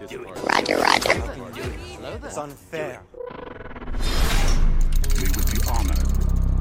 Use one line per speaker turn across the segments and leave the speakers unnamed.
Roger, roger.
It's unfair.
We would be honored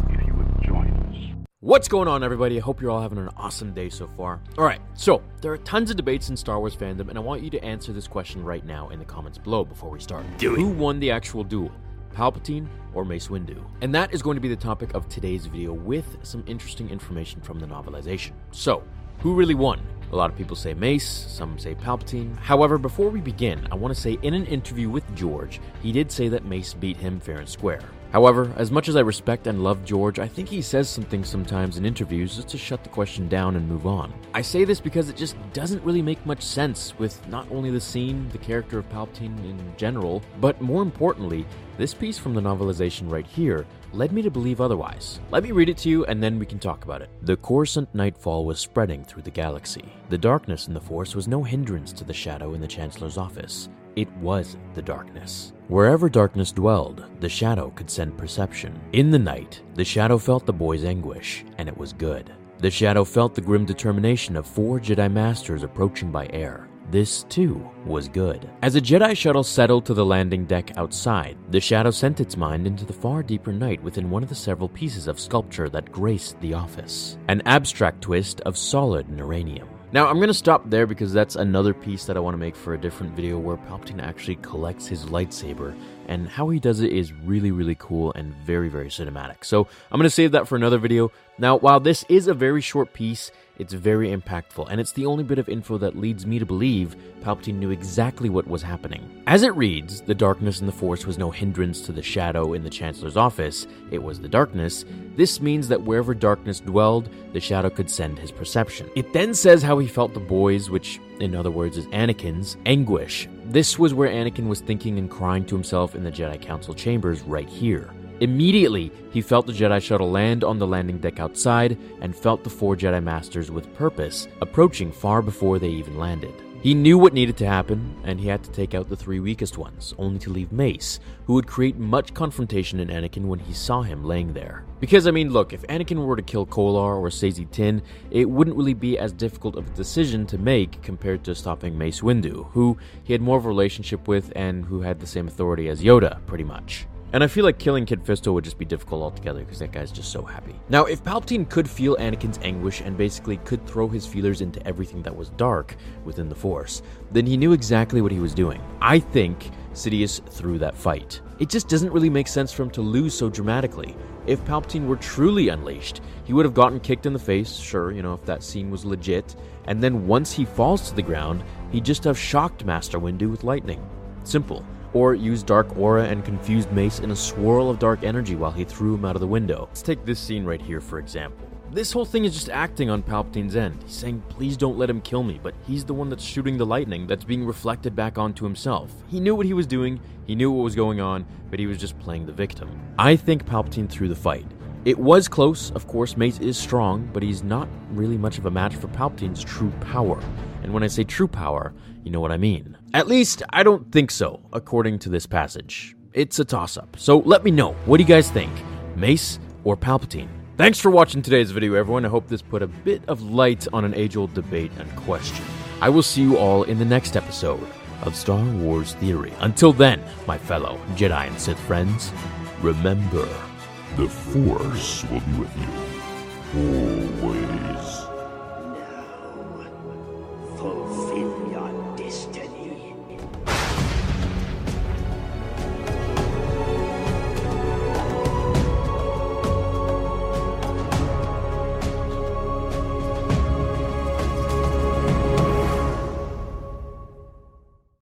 if you would join us.
What's going on, everybody? I hope you're all having an awesome day so far. Alright, so there are tons of debates in Star Wars fandom, and I want you to answer this question right now in the comments below before we start. Do Who won the actual duel? Palpatine or Mace Windu? And that is going to be the topic of today's video with some interesting information from the novelization. So, who really won? A lot of people say Mace, some say Palpatine. However, before we begin, I want to say in an interview with George, he did say that Mace beat him fair and square. However, as much as I respect and love George, I think he says some things sometimes in interviews just to shut the question down and move on. I say this because it just doesn't really make much sense with not only the scene, the character of Palpatine in general, but more importantly, this piece from the novelization right here led me to believe otherwise. Let me read it to you and then we can talk about it. The Coruscant nightfall was spreading through the galaxy. The darkness in the Force was no hindrance to the shadow in the Chancellor's office. It was the darkness. Wherever darkness dwelled, the shadow could send perception. In the night, the shadow felt the boy's anguish, and it was good. The shadow felt the grim determination of four Jedi Masters approaching by air. This, too, was good. As a Jedi shuttle settled to the landing deck outside, the shadow sent its mind into the far deeper night within one of the several pieces of sculpture that graced the office. An abstract twist of solid neuranium. Now, I'm going to stop there because that's another piece that I want to make for a different video where Palpatine actually collects his lightsaber, and how he does it is really, really cool and very, very cinematic. So, I'm going to save that for another video. Now, while this is a very short piece, it's very impactful, and it's the only bit of info that leads me to believe Palpatine knew exactly what was happening. As it reads, the darkness in the Force was no hindrance to the shadow in the Chancellor's office, it was the darkness. This means that wherever darkness dwelled, the shadow could send his perception. It then says how he felt the boys, which in other words is Anakin's, anguish. This was where Anakin was thinking and crying to himself in the Jedi Council chambers right here. Immediately, he felt the Jedi shuttle land on the landing deck outside and felt the four Jedi Masters with purpose approaching far before they even landed. He knew what needed to happen, and he had to take out the three weakest ones, only to leave Mace, who would create much confrontation in Anakin when he saw him laying there. Because, I mean, look, if Anakin were to kill Kolar or Saesee Tiin, it wouldn't really be as difficult of a decision to make compared to stopping Mace Windu, who he had more of a relationship with and who had the same authority as Yoda, pretty much. And I feel like killing Kit Fisto would just be difficult altogether because that guy's just so happy. Now, if Palpatine could feel Anakin's anguish and basically could throw his feelers into everything that was dark within the Force, then he knew exactly what he was doing. I think Sidious threw that fight. It just doesn't really make sense for him to lose so dramatically. If Palpatine were truly unleashed, he would have gotten kicked in the face, sure, you know, if that scene was legit, and then once he falls to the ground, he'd just have shocked Master Windu with lightning. Simple or use dark aura and confused Mace in a swirl of dark energy while he threw him out of the window. Let's take this scene right here, for example. This whole thing is just acting on Palpatine's end. He's saying, please don't let him kill me, but he's the one that's shooting the lightning that's being reflected back onto himself. He knew what he was doing, he knew what was going on, but he was just playing the victim. I think Palpatine threw the fight. It was close, of course, Mace is strong, but he's not really much of a match for Palpatine's true power. And when I say true power, you know what I mean. At least, I don't think so, according to this passage. It's a toss up. So let me know. What do you guys think? Mace or Palpatine? Thanks for watching today's video, everyone. I hope this put a bit of light on an age old debate and question. I will see you all in the next episode of Star Wars Theory. Until then, my fellow Jedi and Sith friends, remember
The Force will be with you always.